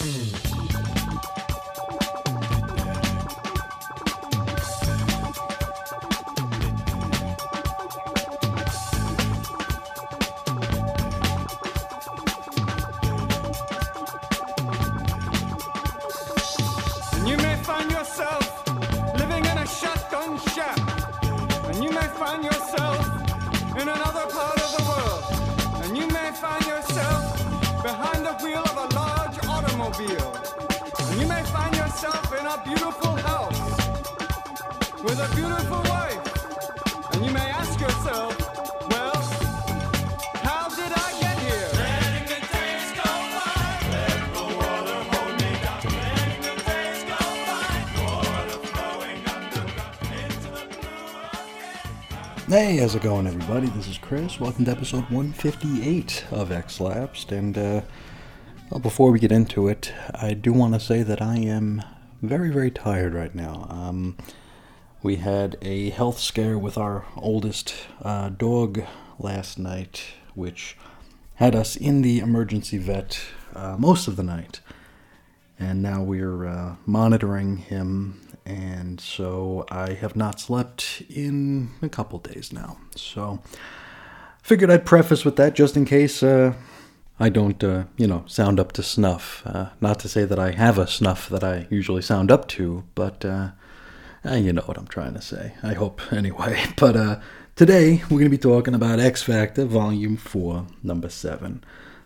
Mm-hmm. Hey, how's it going, everybody? This is Chris. Welcome to episode 158 of X Lapsed. And uh, well, before we get into it, I do want to say that I am very, very tired right now. Um, we had a health scare with our oldest uh, dog last night, which had us in the emergency vet uh, most of the night. And now we're uh, monitoring him, and so I have not slept in a couple days now. So, figured I'd preface with that just in case uh, I don't, uh, you know, sound up to snuff. Uh, not to say that I have a snuff that I usually sound up to, but uh, uh, you know what I'm trying to say. I hope anyway. But uh, today we're going to be talking about X Factor Volume 4, Number 7.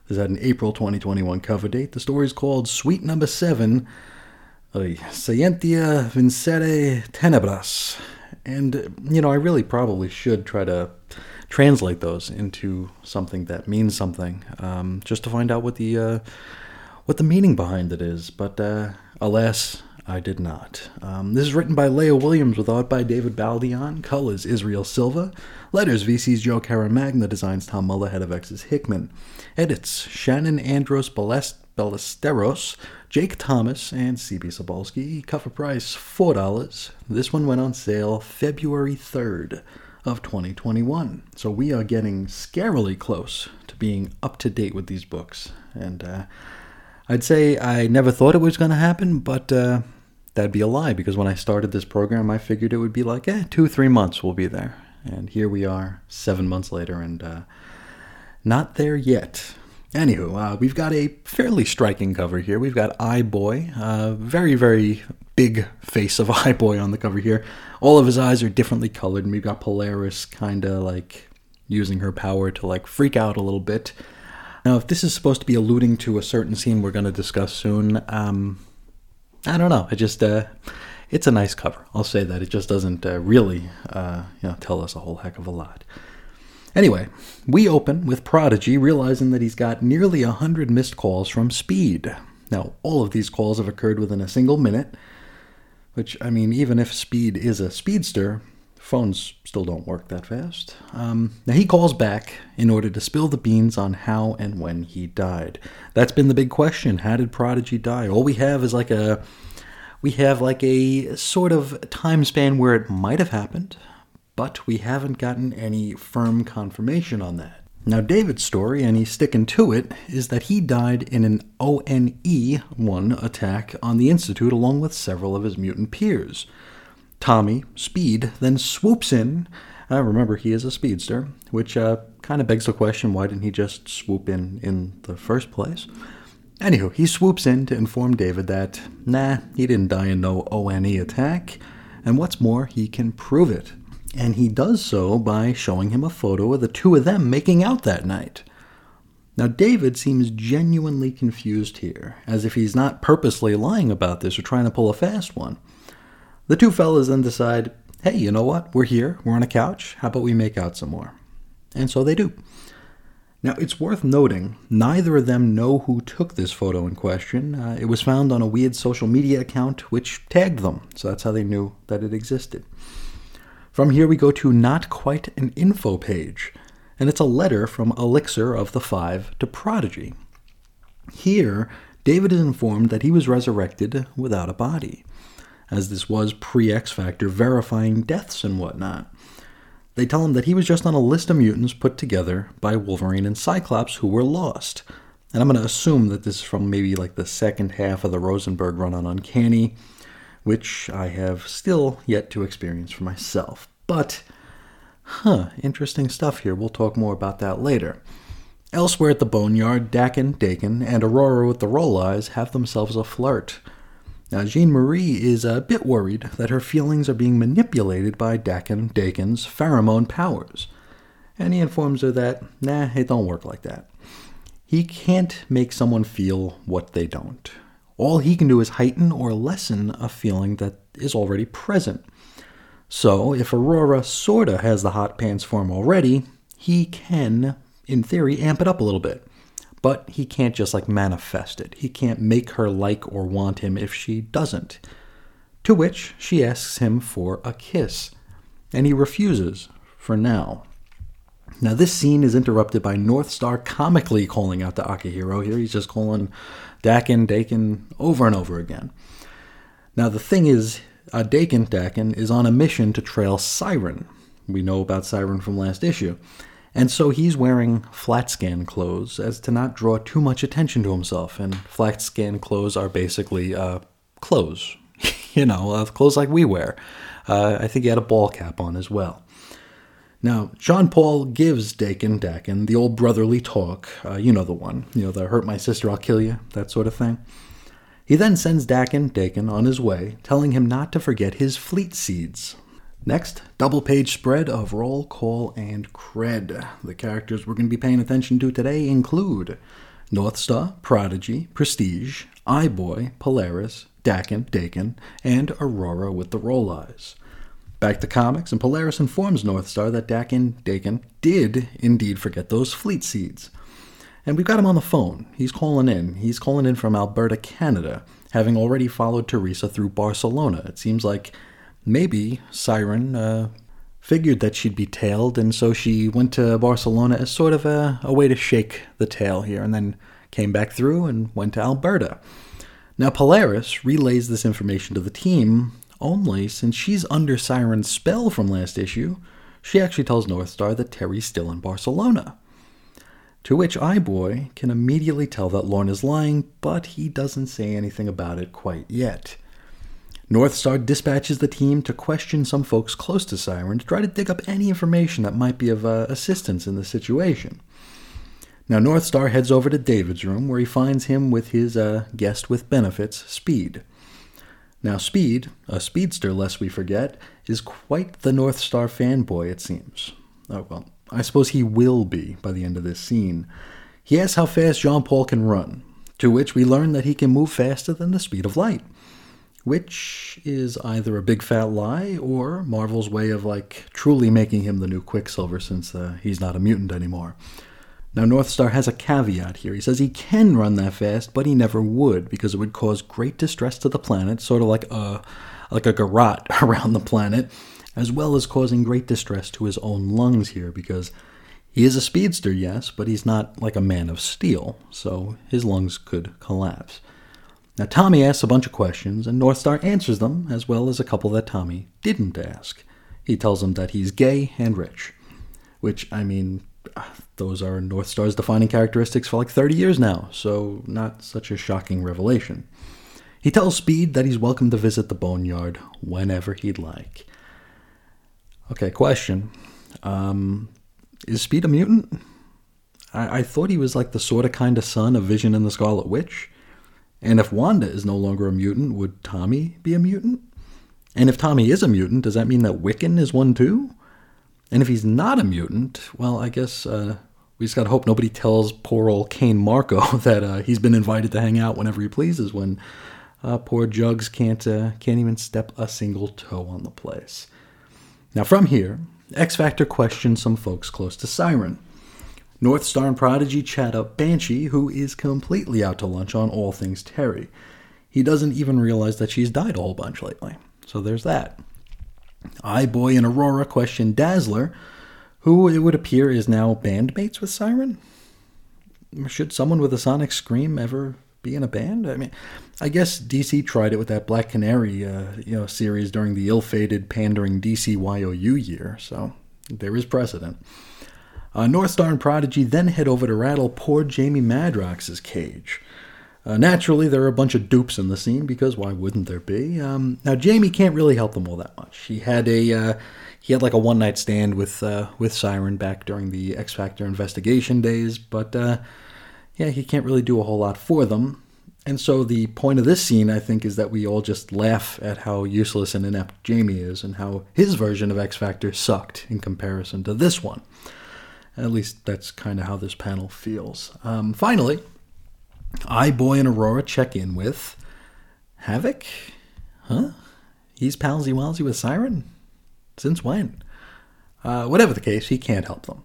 This had an April 2021 cover date. The story is called Sweet Number 7, Ay, Scientia Vincere Tenebras. And, you know, I really probably should try to translate those into something that means something, um, just to find out what the uh, what the meaning behind it is. But uh, alas, I did not. Um, this is written by Leah Williams with art by David Baldeón, colors Israel Silva, letters VC's Joe Caramagna, designs Tom Muller, head of X's Hickman, edits Shannon Andrews Balest- Ballesteros, Jake Thomas, and CB Cebulski. Cover price $4. This one went on sale February 3rd of 2021. So we are getting scarily close to being up to date with these books. And uh, I'd say I never thought it was going to happen, but uh, that'd be a lie because when I started this program, I figured it would be like, eh, two, three months we'll be there. And here we are, seven months later, and uh, not there yet. Anywho, uh, we've got a fairly striking cover here. We've got Eye Boy, uh, very, very big face of Eye Boy on the cover here. All of his eyes are differently colored, and we've got Polaris kind of like using her power to like freak out a little bit. Now, if this is supposed to be alluding to a certain scene we're going to discuss soon, um, I don't know. It just, uh, it's a nice cover. I'll say that. It just doesn't uh, really, uh, you know, tell us a whole heck of a lot. Anyway, we open with Prodigy realizing that he's got nearly a hundred missed calls from Speed. Now, all of these calls have occurred within a single minute, which, I mean, even if Speed is a speedster, phones still don't work that fast. Um, now, he calls back in order to spill the beans on how and when he died. That's been the big question. How did Prodigy die? All we have is like a. We have like a sort of time span where it might have happened, but we haven't gotten any firm confirmation on that. Now, David's story, and he's sticking to it, is that he died in an ONE 1 attack on the Institute along with several of his mutant peers. Tommy, Speed, then swoops in. Uh, remember, he is a speedster, which uh, kind of begs the question why didn't he just swoop in in the first place? Anywho, he swoops in to inform David that, nah, he didn't die in no ONE attack, and what's more, he can prove it. And he does so by showing him a photo of the two of them making out that night. Now, David seems genuinely confused here, as if he's not purposely lying about this or trying to pull a fast one. The two fellas then decide, hey, you know what? We're here, we're on a couch, how about we make out some more? And so they do. Now, it's worth noting, neither of them know who took this photo in question. Uh, it was found on a weird social media account which tagged them, so that's how they knew that it existed. From here, we go to Not Quite an Info page, and it's a letter from Elixir of the Five to Prodigy. Here, David is informed that he was resurrected without a body, as this was pre X Factor verifying deaths and whatnot. They tell him that he was just on a list of mutants put together by Wolverine and Cyclops who were lost, And I'm going to assume that this is from maybe like the second half of the Rosenberg run on Uncanny, which I have still yet to experience for myself. But, huh, interesting stuff here. We'll talk more about that later. Elsewhere at the Boneyard, Daken, Daken, and Aurora with the Roll Eyes have themselves a flirt. Now, Jeanne-Marie is a bit worried that her feelings are being manipulated by Daken Daken's pheromone powers. And he informs her that, nah, it don't work like that. He can't make someone feel what they don't. All he can do is heighten or lessen a feeling that is already present. So, if Aurora sorta has the hot pants form already, he can in theory, amp it up a little bit. But he can't just like manifest it. He can't make her like or want him if she doesn't. To which she asks him for a kiss, and he refuses for now. Now, this scene is interrupted by North Star comically calling out to Akihiro. Here he's just calling Daken, Daken over and over again. Now, the thing is, uh, Daken, Daken is on a mission to trail Siryn. We know about Siryn from last issue. And so he's wearing flat scan clothes as to not draw too much attention to himself. And flat scan clothes are basically uh, clothes, you know, uh, clothes like we wear. Uh, I think he had a ball cap on as well. Now, John Paul gives Daken Daken the old brotherly talk, uh, you know the one, you know, the hurt my sister, I'll kill you, that sort of thing. He then sends Daken Daken on his way, telling him not to forget his fleet seeds, Next, double page spread of roll, call, and cred. The characters we're going to be paying attention to today include Northstar, Prodigy, Prestige, Eyeboy, Polaris, Daken, Daken, and Aurora with the roll eyes. Back to comics, and Polaris informs Northstar that Daken, Daken did indeed forget those fleet seeds. And we've got him on the phone. He's calling in. He's calling in from Alberta, Canada, having already followed Theresa through Barcelona. It seems like maybe Siryn uh, figured that she'd be tailed, and so she went to Barcelona as sort of a, a way to shake the tail here, and then came back through and went to Alberta. Now, Polaris relays this information to the team only since she's under Siryn's spell from last issue. She actually tells Northstar that Terry's still in Barcelona. To which Eyeboy can immediately tell that Lorna's lying, but he doesn't say anything about it quite yet. Northstar dispatches the team to question some folks close to Siryn to try to dig up any information that might be of uh, assistance in the situation. Now, Northstar heads over to David's room where he finds him with his uh, guest with benefits, Speed. Now, Speed, a speedster lest we forget, is quite the North Star fanboy, it seems. Oh, well, I suppose he will be by the end of this scene. He asks how fast Jean Paul can run, to which we learn that he can move faster than the speed of light which is either a big fat lie or Marvel's way of like truly making him the new Quicksilver since uh, he's not a mutant anymore. Now, Northstar has a caveat here. He says he can run that fast, but he never would because it would cause great distress to the planet, sort of like a like a garrote around the planet, as well as causing great distress to his own lungs here because he is a speedster, yes, but he's not like a man of steel, so his lungs could collapse. Now, Tommy asks a bunch of questions, and Northstar answers them, as well as a couple that Tommy didn't ask. He tells him that he's gay and rich, which, I mean, those are Northstar's defining characteristics for like 30 years now, so not such a shocking revelation. He tells Speed that he's welcome to visit the Boneyard whenever he'd like. Okay, question. Um, is Speed a mutant? I, I thought he was like the sort of kind of son of Vision and the Scarlet Witch. And if Wanda is no longer a mutant, would Tommy be a mutant? And if Tommy is a mutant, does that mean that Wiccan is one too? And if he's not a mutant, well, I guess uh, we just gotta hope nobody tells poor old Cain Marko that uh, he's been invited to hang out whenever he pleases when uh, poor Jugs can't uh, can't even step a single toe on the place. Now from here, X Factor questions some folks close to Siryn. North Star and Prodigy chat up Banshee, who is completely out to lunch on all things Terry. He doesn't even realize that she's died a whole bunch lately. So there's that. Eyeboy and Aurora question Dazzler, who it would appear is now bandmates with Siryn. Should someone with a sonic scream ever be in a band? I mean, I guess DC tried it with that Black Canary, uh, you know, series during the ill-fated pandering DC YOU year, so there is precedent. Uh, Northstar and Prodigy then head over to rattle poor Jamie Madrox's cage. Uh, naturally, there are a bunch of dupes in the scene because why wouldn't there be? Um, now, Jamie can't really help them all that much. He had a uh, he had like a one night stand with uh, with Siryn back during the X Factor investigation days, but uh, yeah, he can't really do a whole lot for them. And so the point of this scene, I think, is that we all just laugh at how useless and inept Jamie is and how his version of X Factor sucked in comparison to this one. At least that's kind of how this panel feels. Um, finally, Boy and Aurora check in with Havoc? Huh? He's palsy walsy with Siryn? Since when? Uh, whatever the case, he can't help them.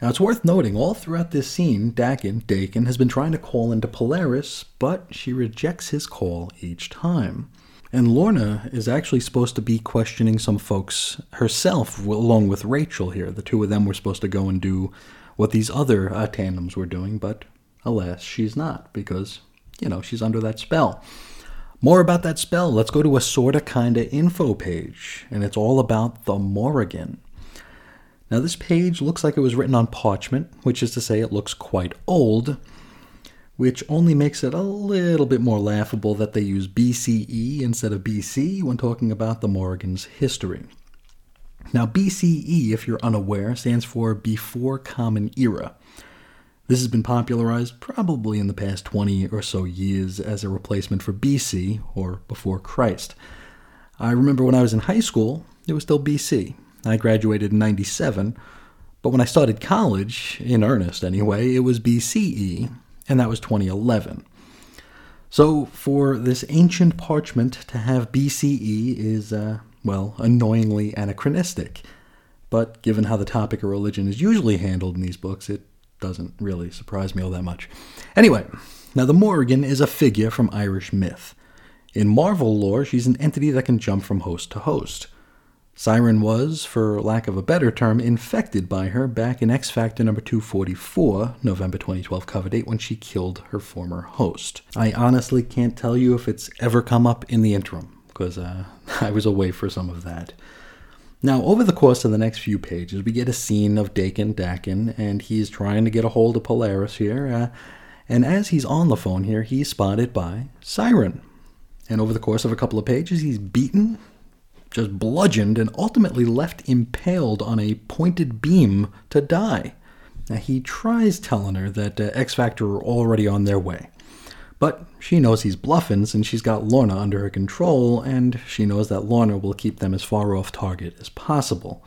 Now, it's worth noting all throughout this scene, Daken, Dakin has been trying to call into Polaris, but she rejects his call each time. And Lorna is actually supposed to be questioning some folks herself, along with Rachel here. The two of them were supposed to go and do what these other uh, tandems were doing, but alas, she's not, because, you know, she's under that spell. More about that spell, let's go to a sorta kinda info page, and it's all about the Morrigan. Now, this page looks like it was written on parchment, which is to say, it looks quite old, which only makes it a little bit more laughable that they use BCE instead of BC when talking about the Morrigan's history. Now, BCE, if you're unaware, stands for Before Common Era. This has been popularized probably in the past 20 or so years as a replacement for BC, or Before Christ. I remember when I was in high school, it was still BC, I graduated in 97, but when I started college, in earnest anyway, it was BCE, and that was 2011. So for this ancient parchment to have BCE is, uh, well, annoyingly anachronistic. But given how the topic of religion is usually handled in these books, it doesn't really surprise me all that much. Anyway, now the Morrigan is a figure from Irish myth. In Marvel lore, she's an entity that can jump from host to host. Siren was, for lack of a better term, infected by her back in X Factor number 244, November 2012 cover date, when she killed her former host. I honestly can't tell you if it's ever come up in the interim, because uh, I was away for some of that. Now, over the course of the next few pages, we get a scene of Daken Daken, and he's trying to get a hold of Polaris here. Uh, and as he's on the phone here, he's spotted by Siryn. And over the course of a couple of pages, he's beaten, just bludgeoned and ultimately left impaled on a pointed beam to die. Now, he tries telling her that uh, X Factor are already on their way. But she knows he's bluffing since she's got Lorna under her control, and she knows that Lorna will keep them as far off target as possible.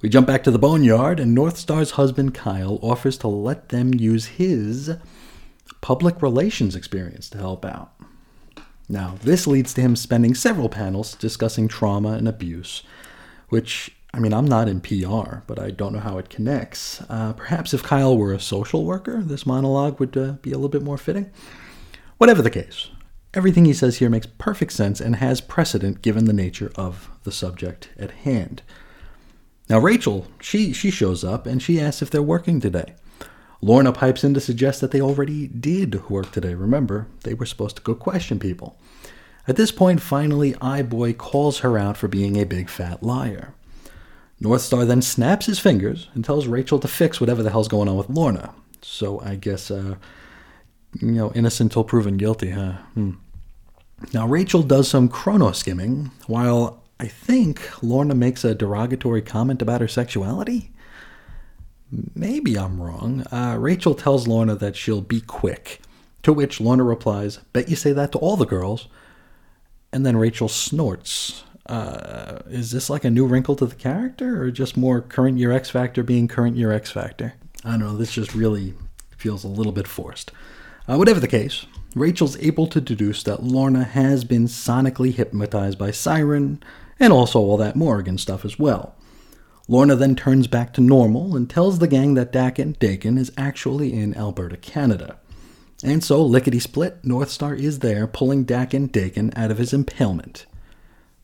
We jump back to the boneyard, and Northstar's husband Kyle offers to let them use his public relations experience to help out. Now, this leads to him spending several panels discussing trauma and abuse, which, I mean, I'm not in PR, but I don't know how it connects. Uh, perhaps if Kyle were a social worker, this monologue would uh, be a little bit more fitting. Whatever the case, everything he says here makes perfect sense and has precedent given the nature of the subject at hand. Now, Rachel, she, she shows up and she asks if they're working today. Lorna pipes in to suggest that they already did work today. Remember, they were supposed to go question people. At this point, finally, Boy calls her out for being a big fat liar. Northstar then snaps his fingers and tells Rachel to fix whatever the hell's going on with Lorna. So I guess, uh, you know, innocent till proven guilty, huh? Hmm. Now, Rachel does some chrono skimming, while I think Lorna makes a derogatory comment about her sexuality. Maybe I'm wrong. Uh, Rachel tells Lorna that she'll be quick, to which Lorna replies, Bet you say that to all the girls. And then Rachel snorts. Uh, is this like a new wrinkle to the character, or just more current year X Factor being current year X Factor? I don't know, this just really feels a little bit forced. Uh, whatever the case, Rachel's able to deduce that Lorna has been sonically hypnotized by Siryn, and also all that Morrigan stuff as well. Lorna then turns back to normal and tells the gang that Daken, Daken is actually in Alberta, Canada. And so, lickety split, Northstar is there pulling Daken, Daken out of his impalement.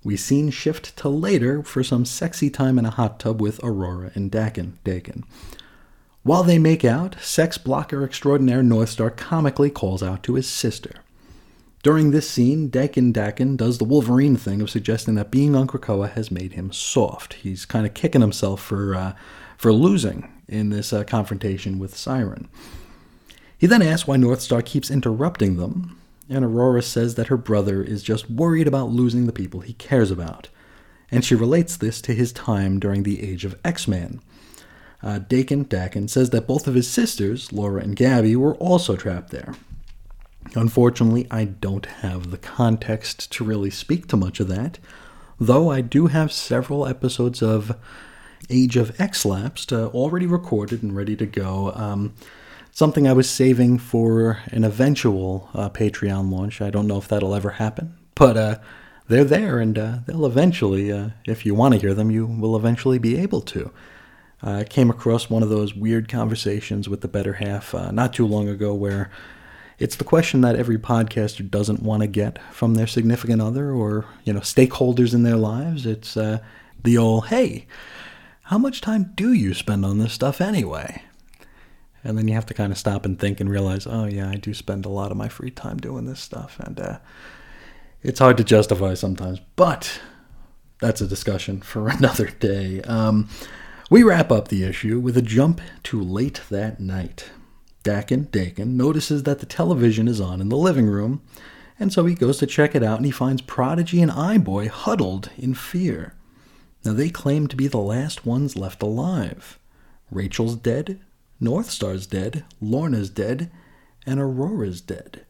We scene shift to later for some sexy time in a hot tub with Aurora and Dakin, Daken. While they make out, sex blocker extraordinaire Northstar comically calls out to his sister. During this scene, Daken Daken does the Wolverine thing of suggesting that being on Krakoa has made him soft. He's kind of kicking himself for uh, for losing, in this uh, confrontation with Siryn. He then asks why Northstar keeps interrupting them, and Aurora says that her brother is just worried about losing the people he cares about. And she relates this to his time during the age of X Man. Uh, Dakin Daken says that both of his sisters, Laura and Gabby, were also trapped there. Unfortunately, I don't have the context to really speak to much of that, though I do have several episodes of Age of X Lapsed uh, already recorded and ready to go. Um, something I was saving for an eventual uh, Patreon launch. I don't know if that'll ever happen, but uh, they're there and uh, they'll eventually, uh, if you want to hear them, you will eventually be able to. I came across one of those weird conversations with the better half uh, not too long ago where it's the question that every podcaster doesn't want to get from their significant other or, you know, stakeholders in their lives. It's uh, the old, hey, how much time do you spend on this stuff anyway? And then you have to kind of stop and think and realize, oh, yeah, I do spend a lot of my free time doing this stuff. And uh, it's hard to justify sometimes, but that's a discussion for another day. Um, we wrap up the issue with a jump to late that night. Daken Daken notices that the television is on in the living room, and so he goes to check it out and he finds Prodigy and Eyeboy huddled in fear. Now they claim to be the last ones left alive. Rachel's dead, Northstar's dead, Lorna's dead, and Aurora's dead.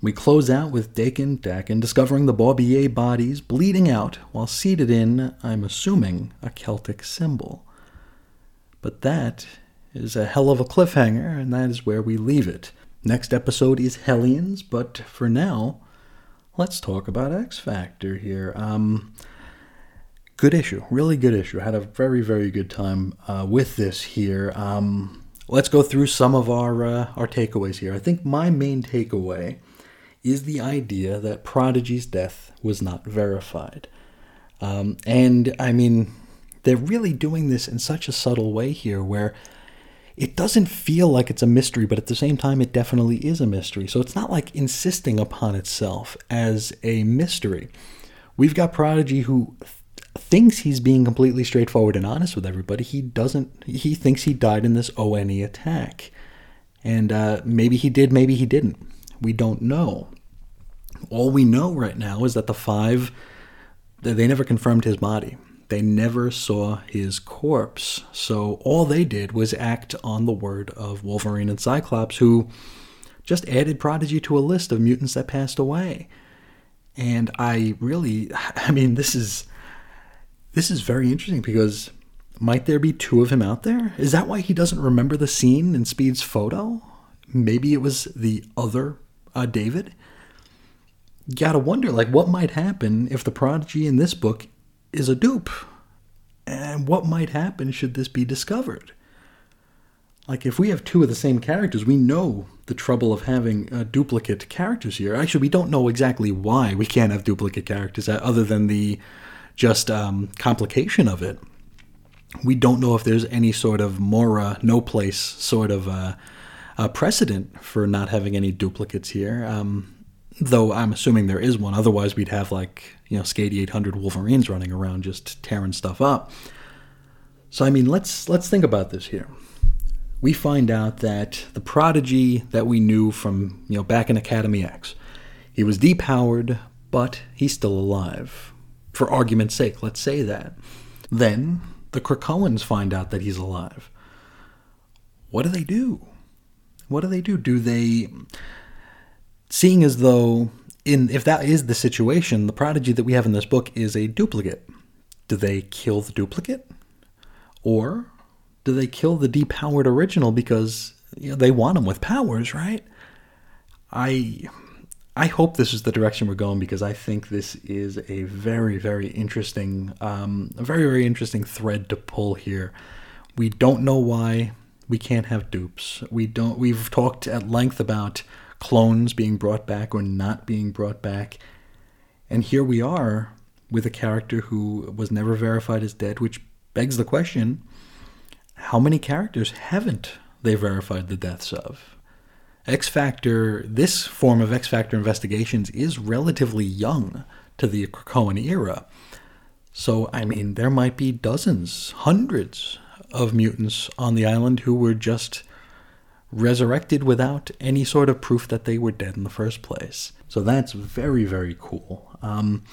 We close out with Daken Daken discovering the Beaubier bodies bleeding out while seated in, I'm assuming, a Celtic symbol. But that is a hell of a cliffhanger, and that is where we leave it. Next episode is Hellions, but for now, let's talk about X Factor here. Um, good issue, really good issue. Had a very, very good time uh, with this here. Um, let's go through some of our uh, our takeaways here. I think my main takeaway is the idea that Prodigy's death was not verified, um, and I mean they're really doing this in such a subtle way here, where it doesn't feel like it's a mystery, but at the same time, it definitely is a mystery. So it's not like insisting upon itself as a mystery. We've got Prodigy who th- thinks he's being completely straightforward and honest with everybody. He doesn't, he thinks he died in this ONE attack. And uh, maybe he did, maybe he didn't. We don't know. All we know right now is that the five, they never confirmed his body. They never saw his corpse. So all they did was act on the word of Wolverine and Cyclops, who just added Prodigy to a list of mutants that passed away. And I really, I mean, this is this is very interesting because might there be two of him out there? Is that why he doesn't remember the scene in Speed's photo? Maybe it was the other uh, David. You gotta wonder, like, what might happen if the prodigy in this book is a dupe. And what might happen should this be discovered? Like, if we have two of the same characters, we know the trouble of having uh, duplicate characters here. Actually, we don't know exactly why we can't have duplicate characters, uh, other than the just um, complication of it. We don't know if there's any sort of mora no place sort of uh, precedent for not having any duplicates here. Um, though I'm assuming there is one. Otherwise, we'd have like you know Skady 800 Wolverines running around just tearing stuff up. So I mean, let's let's think about this here. We find out that the prodigy that we knew from you know back in Academy X, he was depowered, but he's still alive. For argument's sake, let's say that. Then the Krakoans find out that he's alive. What do they do? What do they do? Do they seeing as though in if that is the situation, the prodigy that we have in this book is a duplicate. Do they kill the duplicate? Or do they kill the depowered original because you know, they want him with powers, right? I I hope this is the direction we're going because I think this is a very very interesting um, a very very interesting thread to pull here. We don't know why we can't have dupes. We don't. We've talked at length about clones being brought back or not being brought back. And here we are with a character who was never verified as dead, which begs the question how many characters haven't they verified the deaths of? X Factor, this form of X Factor investigations is relatively young to the Krakoan era. So, I mean, there might be dozens, hundreds of mutants on the island who were just resurrected without any sort of proof that they were dead in the first place. So that's very, very cool. Um,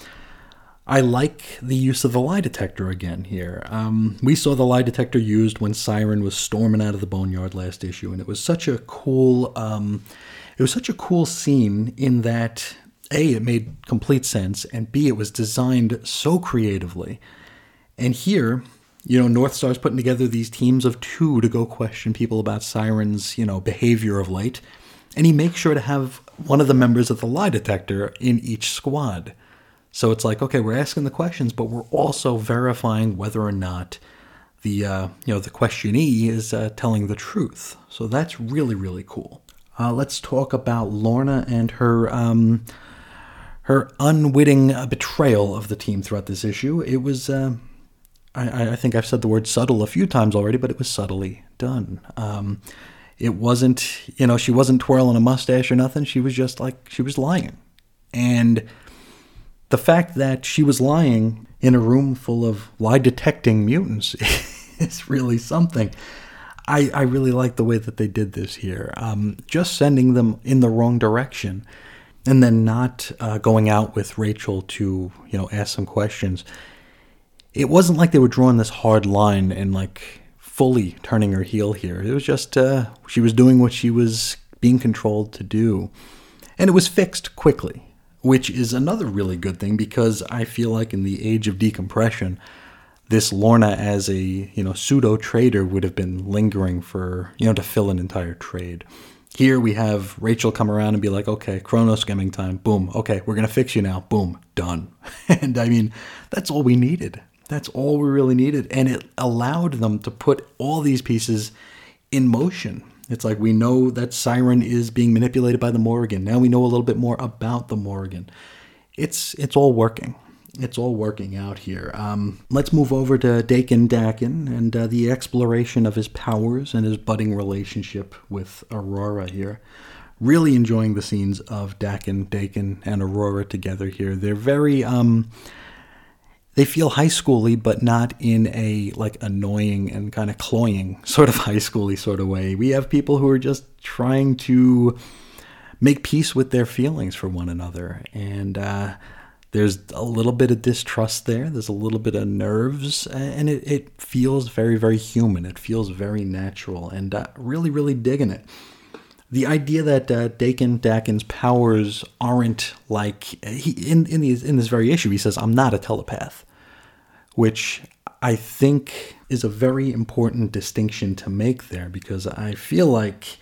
I like the use of the lie detector again here. Um, we saw the lie detector used when Siryn was storming out of the boneyard last issue, and it was such a cool. Um, it was such a cool scene in that a it made complete sense, and b it was designed so creatively. And here, you know, North Star's putting together these teams of two to go question people about Siryn's, you know, behavior of late, and he makes sure to have one of the members of the lie detector in each squad. So it's like, okay, we're asking the questions, but we're also verifying whether or not the uh, you know the questionee is uh, telling the truth. So that's really really cool. Uh, let's talk about Lorna and her um, her unwitting betrayal of the team throughout this issue. It was. I, I, think I've said the word subtle a few times already, but it was subtly done. Um, it wasn't, you know, she wasn't twirling a mustache or nothing. She was just like, she was lying. And the fact that she was lying in a room full of lie detecting mutants is really something. I, I really like the way that they did this here. Um, just sending them in the wrong direction and then not uh, going out with Rachel to, you know, ask some questions. It wasn't like they were drawing this hard line and like fully turning her heel here. It was just uh, she was doing what she was being controlled to do. And it was fixed quickly which is another really good thing because I feel like in the age of decompression, this Lorna as a you know pseudo trader would have been lingering for you know to fill an entire trade. Here we have Rachel come around and be like, okay, chrono skimming time, boom, okay, we're gonna fix you now, boom, done. and I mean, that's all we needed. That's all we really needed, and it allowed them to put all these pieces in motion it's like we know that Siryn is being manipulated by the Morrigan. Now we know a little bit more about the Morrigan. It's it's all working. It's all working out here. Um, let's move over to Daken Daken and uh, the exploration of his powers and his budding relationship with Aurora here. Really enjoying the scenes of Daken, Daken, and Aurora together here. They're very um, they feel high schooly, but not in a like annoying and kind of cloying sort of high schooly sort of way. We have people who are just trying to make peace with their feelings for one another, and uh, there's a little bit of distrust there. There's a little bit of nerves, and it, it feels very, very human. It feels very natural, and uh, really, really digging it the idea that uh, Daken Daken's powers aren't like he in in, these, in this very issue he says I'm not a telepath which I think is a very important distinction to make there because I feel like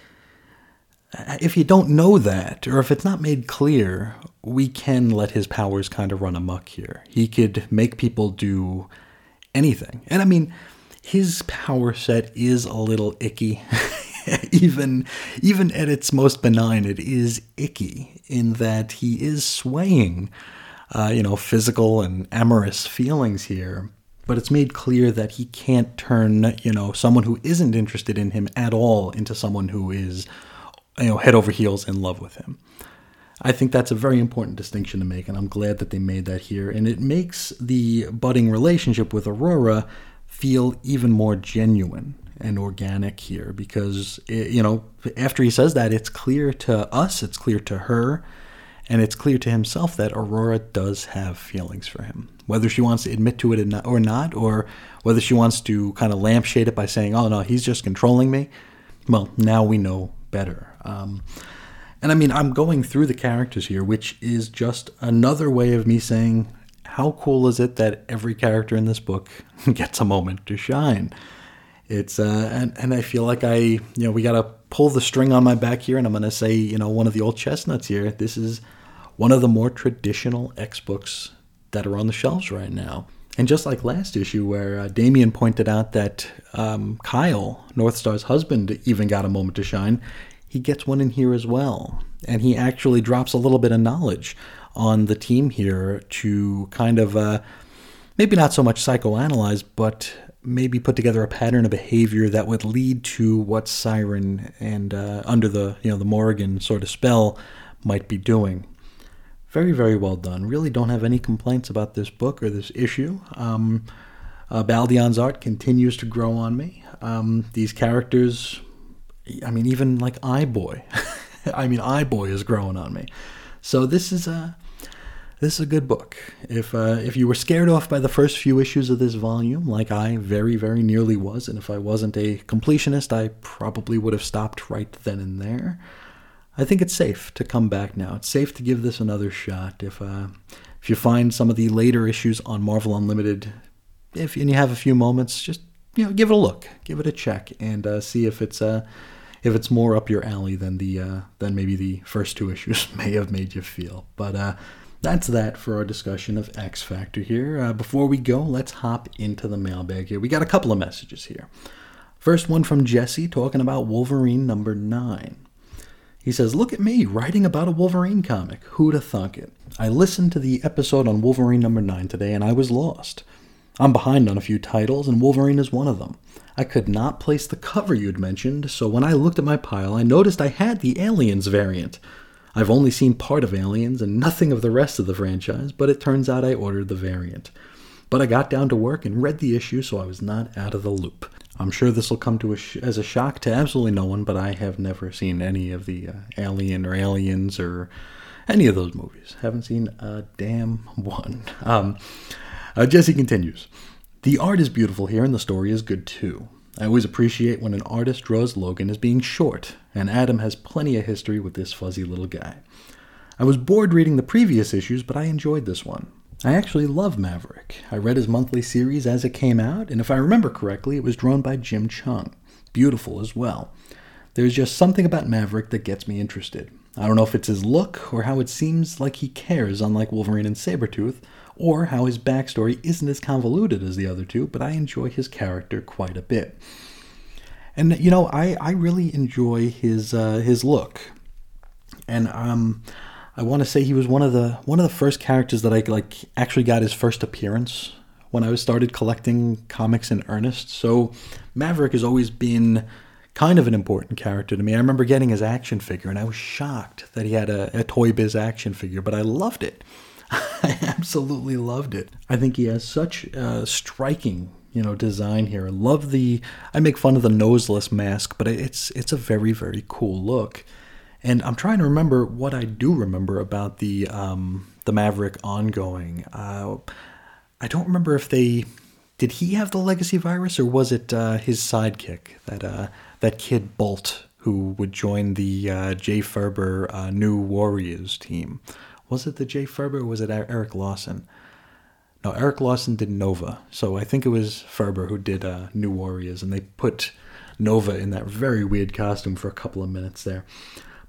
uh, if you don't know that, or if it's not made clear, we can let his powers kind of run amok here. He could make people do anything. And I mean, his power set is a little icky. even even at its most benign, it is icky in that he is swaying uh, you know, physical and amorous feelings here. But it's made clear that he can't turn, you know, someone who isn't interested in him at all into someone who is, you know, head over heels in love with him. I think that's a very important distinction to make, and I'm glad that they made that here. And it makes the budding relationship with Aurora feel even more genuine and organic here because, it, you know, after he says that, it's clear to us, it's clear to her, and it's clear to himself that Aurora does have feelings for him. Whether she wants to admit to it or not, or whether she wants to kind of lampshade it by saying, oh no, he's just controlling me, well, now we know better. Um, and I mean, I'm going through the characters here, which is just another way of me saying, how cool is it that every character in this book gets a moment to shine? It's uh, and and I feel like I you know we gotta pull the string on my back here, and I'm gonna say you know one of the old chestnuts here. This is one of the more traditional X books that are on the shelves right now. And just like last issue, where uh, Damian pointed out that um, Kyle, Northstar's husband, even got a moment to shine, he gets one in here as well. And he actually drops a little bit of knowledge on the team here to kind of uh, maybe not so much psychoanalyze, but maybe put together a pattern of behavior that would lead to what Siryn and uh, under the you know the Morrigan sort of spell might be doing. Very very well done. Really don't have any complaints about this book or this issue. Um, Uh, Baldeón's art continues to grow on me. Um, these characters, I mean, even like Eye-Boy. I mean, Eye-Boy is growing on me. So this is a this is a good book. If uh, if you were scared off by the first few issues of this volume, like I very very nearly was, and if I wasn't a completionist, I probably would have stopped right then and there. I think it's safe to come back now. It's safe to give this another shot. If uh, if you find some of the later issues on Marvel Unlimited, if and you have a few moments, just you know give it a look, give it a check, and uh, see if it's uh, if it's more up your alley than the uh, than maybe the first two issues may have made you feel. But uh, that's that for our discussion of X Factor here. Uh, before we go, let's hop into the mailbag here. We got a couple of messages here. First one from Jesse talking about Wolverine number nine. He says, Look at me writing about a Wolverine comic. Who'da thunk it? I listened to the episode on Wolverine number 9 today and I was lost. I'm behind on a few titles, and Wolverine is one of them. I could not place the cover you'd mentioned, so when I looked at my pile, I noticed I had the Aliens variant. I've only seen part of Aliens and nothing of the rest of the franchise, but it turns out I ordered the variant. But I got down to work and read the issue, so I was not out of the loop. I'm sure this will come to a sh- as a shock to absolutely no one, but I have never seen any of the uh, Alien or Aliens or any of those movies. Haven't seen a damn one. Um, uh, Jesse continues. The art is beautiful here, and the story is good too. I always appreciate when an artist draws Logan as being short, and Adam has plenty of history with this fuzzy little guy. I was bored reading the previous issues, but I enjoyed this one. I actually love Maverick. I read his monthly series as it came out, and if I remember correctly, it was drawn by Jim Cheung. Beautiful as well. There's just something about Maverick that gets me interested. I don't know if it's his look or how it seems like he cares, unlike Wolverine and Sabretooth, or how his backstory isn't as convoluted as the other two, but I enjoy his character quite a bit. And you know, I, I really enjoy his uh, his look. And um I want to say he was one of the one of the first characters that I like actually got his first appearance when I started collecting comics in earnest. So Maverick has always been kind of an important character to me. I remember getting his action figure and I was shocked that he had a, a Toy Biz action figure, but I loved it. I absolutely loved it. I think he has such a striking, you know, design here. I love the. I make fun of the noseless mask, but it's it's a very very cool look. And I'm trying to remember what I do remember about the um, the Maverick ongoing. Uh, I don't remember if they did he have the legacy virus or was it uh, his sidekick that uh, that kid Bolt who would join the uh, Jay Faerber uh, New Warriors team. Was it the Jay Faerber or was it Erik Larsen? No, Erik Larsen did Nova. So I think it was Faerber who did uh, New Warriors, and they put Nova in that very weird costume for a couple of minutes there.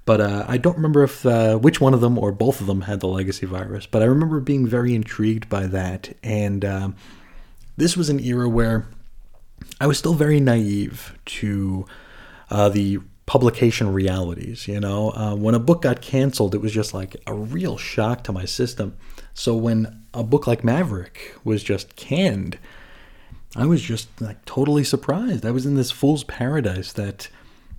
But uh, I don't remember if uh, which one of them or both of them had the legacy virus. But I remember being very intrigued by that, and um, this was an era where I was still very naive to uh, the publication realities. You know, uh, when a book got canceled, it was just like a real shock to my system. So when a book like Maverick was just canned, I was just like totally surprised. I was in this fool's paradise that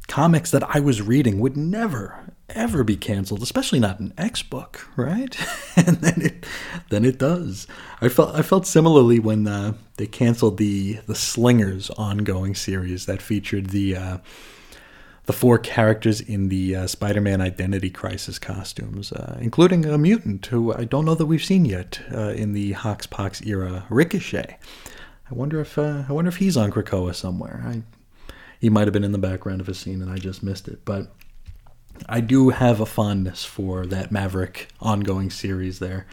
comics that I was reading would never ever be canceled, especially not an X book, right? and then it then it does. I felt I felt similarly when uh, they canceled the the Slingers ongoing series that featured the uh, the four characters in the uh, Spider Man Identity Crisis costumes, uh, including a mutant who I don't know that we've seen yet uh, in the Hoxpox era, Ricochet. I wonder if uh, I wonder if he's on Krakoa somewhere. I, he might have been in the background of a scene and I just missed it. But I do have a fondness for that Maverick ongoing series there.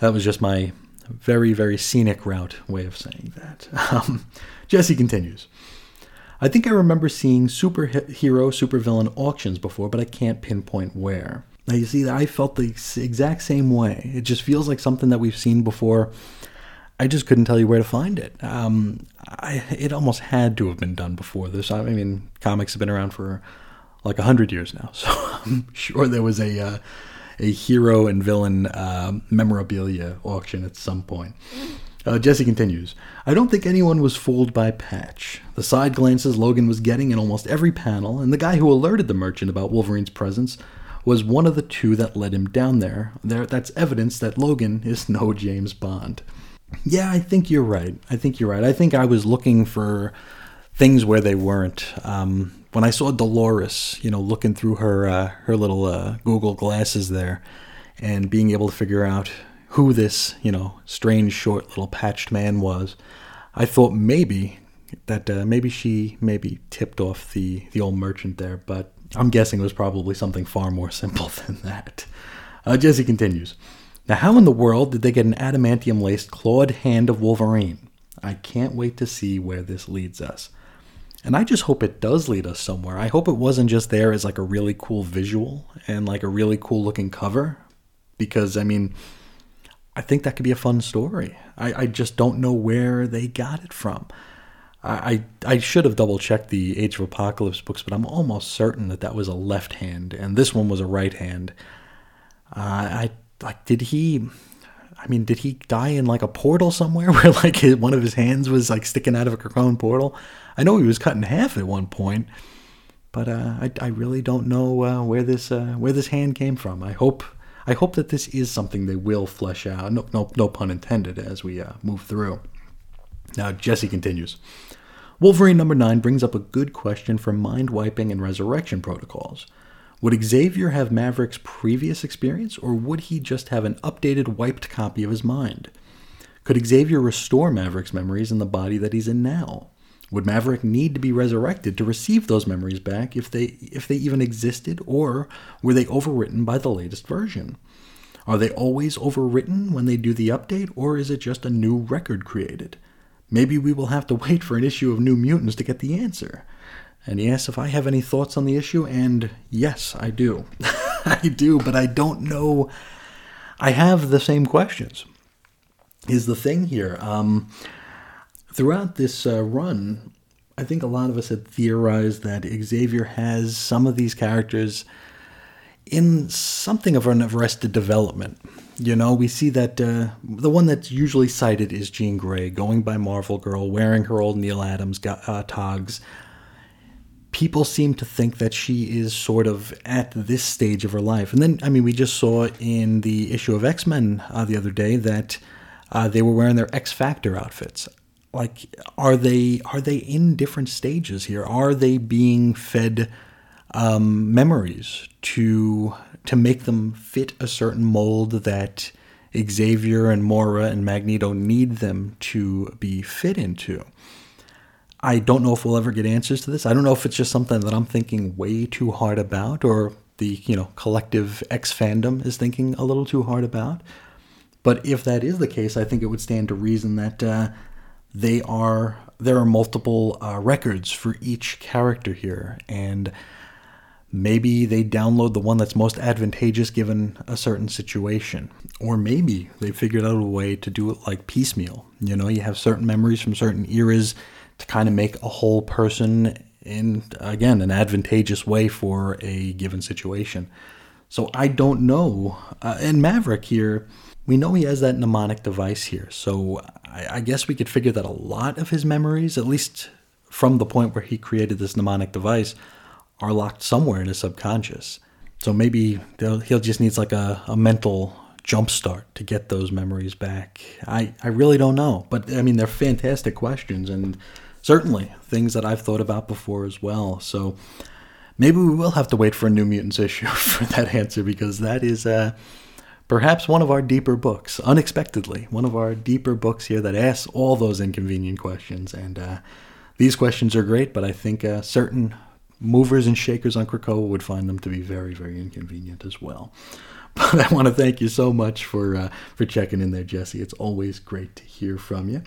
That was just my very, very scenic route way of saying that. Um, Jesse continues. I think I remember seeing superhero, supervillain auctions before, but I can't pinpoint where. Now, you see, I felt the exact same way. It just feels like something that we've seen before. I just couldn't tell you where to find it. Um, I, it almost had to have been done before this. I mean, comics have been around for like a hundred years now, so I'm sure there was a uh, a hero and villain uh, memorabilia auction at some point. Uh, Jesse continues I don't think anyone was fooled by Patch. The side glances Logan was getting in almost every panel, and the guy who alerted the merchant about Wolverine's presence was one of the two that led him down there. there that's evidence that Logan is no James Bond. Yeah, I think you're right. I think you're right. I think I was looking for things where they weren't. Um, when I saw Dolores, you know, looking through her uh, her little uh, Google glasses there, and being able to figure out who this, you know, strange, short, little patched man was, I thought maybe that uh, maybe she maybe tipped off the the old merchant there, but I'm guessing it was probably something far more simple than that. Uh, Jesse continues. Now, how in the world did they get an adamantium laced clawed hand of Wolverine? I can't wait to see where this leads us. And I just hope it does lead us somewhere. I hope it wasn't just there as like a really cool visual and like a really cool looking cover. Because, I mean, I think that could be a fun story. I, I just don't know where they got it from. I, I should have double checked the Age of Apocalypse books, but I'm almost certain that that was a left hand and this one was a right hand. Uh, I like did he? I mean, did he die in like a portal somewhere where like his, one of his hands was like sticking out of a Krakoan portal? I know he was cut in half at one point, but uh, I, I really don't know uh, where this uh, where this hand came from. I hope I hope that this is something they will flesh out. No, no, no pun intended. As we uh, move through. Now, Jesse continues. Wolverine number 9 brings up a good question for mind wiping and resurrection protocols. Would Xavier have Maverick's previous experience, or would he just have an updated, wiped copy of his mind? Could Xavier restore Maverick's memories in the body that he's in now? Would Maverick need to be resurrected to receive those memories back if they if they even existed, or were they overwritten by the latest version? Are they always overwritten when they do the update, or is it just a new record created? Maybe we will have to wait for an issue of New Mutants to get the answer. And yes, if I have any thoughts on the issue, and yes, I do. I do, but I don't know. I have the same questions. Is the thing here. Um, throughout this uh, run, I think a lot of us had theorized that Xavier has some of these characters in something of an arrested development. You know, we see that uh, the one that's usually cited is Jean Grey, going by Marvel Girl, wearing her old Neal Adams uh, togs. People seem to think that she is sort of at this stage of her life. And then, I mean, we just saw in the issue of X Men uh, the other day that uh, they were wearing their X Factor outfits. Like, are they are they in different stages here? Are they being fed um, memories to to make them fit a certain mold that Xavier and Moira and Magneto need them to be fit into. I don't know if we'll ever get answers to this. I don't know if it's just something that I'm thinking way too hard about or the, you know, collective X fandom is thinking a little too hard about. But if that is the case, I think it would stand to reason that uh, they are there are multiple uh, records for each character here, and Maybe they download the one that's most advantageous given a certain situation. Or maybe they figured out a way to do it like piecemeal. You know, you have certain memories from certain eras to kind of make a whole person in, again, an advantageous way for a given situation. So I don't know. Uh, and Maverick here, we know he has that mnemonic device here. So I, I guess we could figure that a lot of his memories, at least from the point where he created this mnemonic device, are locked somewhere in his subconscious. So maybe he'll just needs like a, a mental jumpstart to get those memories back. I, I really don't know. But I mean, they're fantastic questions and certainly things that I've thought about before as well. So maybe we will have to wait for a New Mutants issue for that answer because that is uh, perhaps one of our deeper books, unexpectedly, one of our deeper books here that asks all those inconvenient questions. And uh, these questions are great, but I think uh, certain movers and shakers on Krakoa would find them to be very, very inconvenient as well. But I want to thank you so much for uh, for checking in there, Jesse. It's always great to hear from you.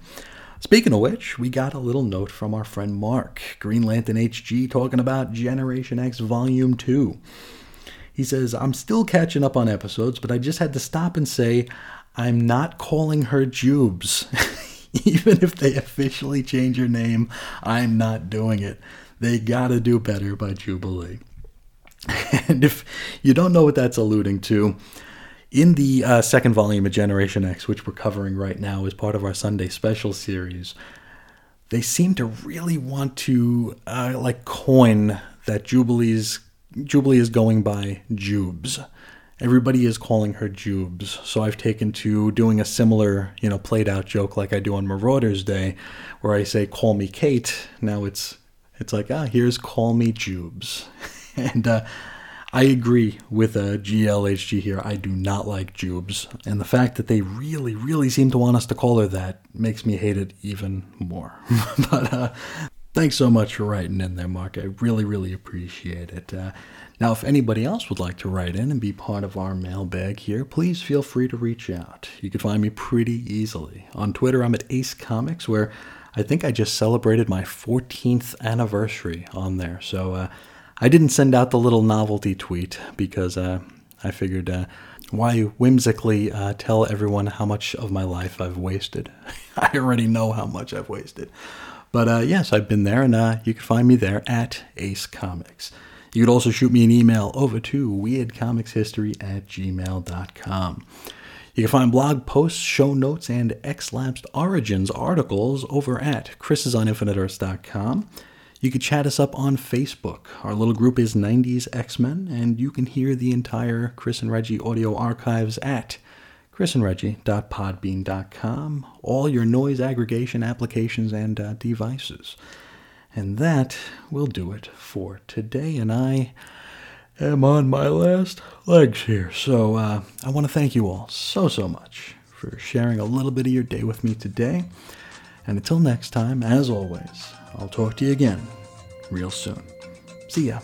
Speaking of which, we got a little note from our friend Mark, Green Lantern HG, talking about Generation X Volume 2. He says, I'm still catching up on episodes, but I just had to stop and say, I'm not calling her Jubes. Even if they officially change her name, I'm not doing it. They Gotta Do Better by Jubilee. And if you don't know what that's alluding to, in the uh, second volume of Generation X, which we're covering right now as part of our Sunday special series, they seem to really want to uh, like coin that Jubilee's Jubilee is going by Jubes. everybody is calling her Jubes. So I've taken to doing a similar, you know, played out joke like I do on Marauders Day, where I say, call me Kate. Now it's, it's like, ah, here's call me Jubes. and, uh, I agree with uh, GLHG here. I do not like Jubes. And the fact that they really, really seem to want us to call her that makes me hate it even more. but uh, thanks so much for writing in there, Mark. I really, really appreciate it. Uh, now, if anybody else would like to write in and be part of our mailbag here, please feel free to reach out. You can find me pretty easily. On Twitter, I'm at Ace Comics, where I think I just celebrated my 14th anniversary on there. So uh, I didn't send out the little novelty tweet because uh, I figured uh, why whimsically uh, tell everyone how much of my life I've wasted. I already know how much I've wasted. But uh, yes, I've been there, and uh, you can find me there at Ace Comics. You could also shoot me an email over to weirdcomicshistory at gmail.com. You can find blog posts, show notes, and X-Lapsed Origins articles over at chrisisoninfiniteearths.com. You can chat us up on Facebook. Our little group is 90s X-Men, and you can hear the entire Chris and Reggie audio archives at chrisandreggie.podbean.com, all your noise aggregation applications and uh, devices. And that will do it for today. And I am on my last legs here. So uh, I want to thank you all so, so much for sharing a little bit of your day with me today. And until next time, as always, I'll talk to you again real soon. See ya.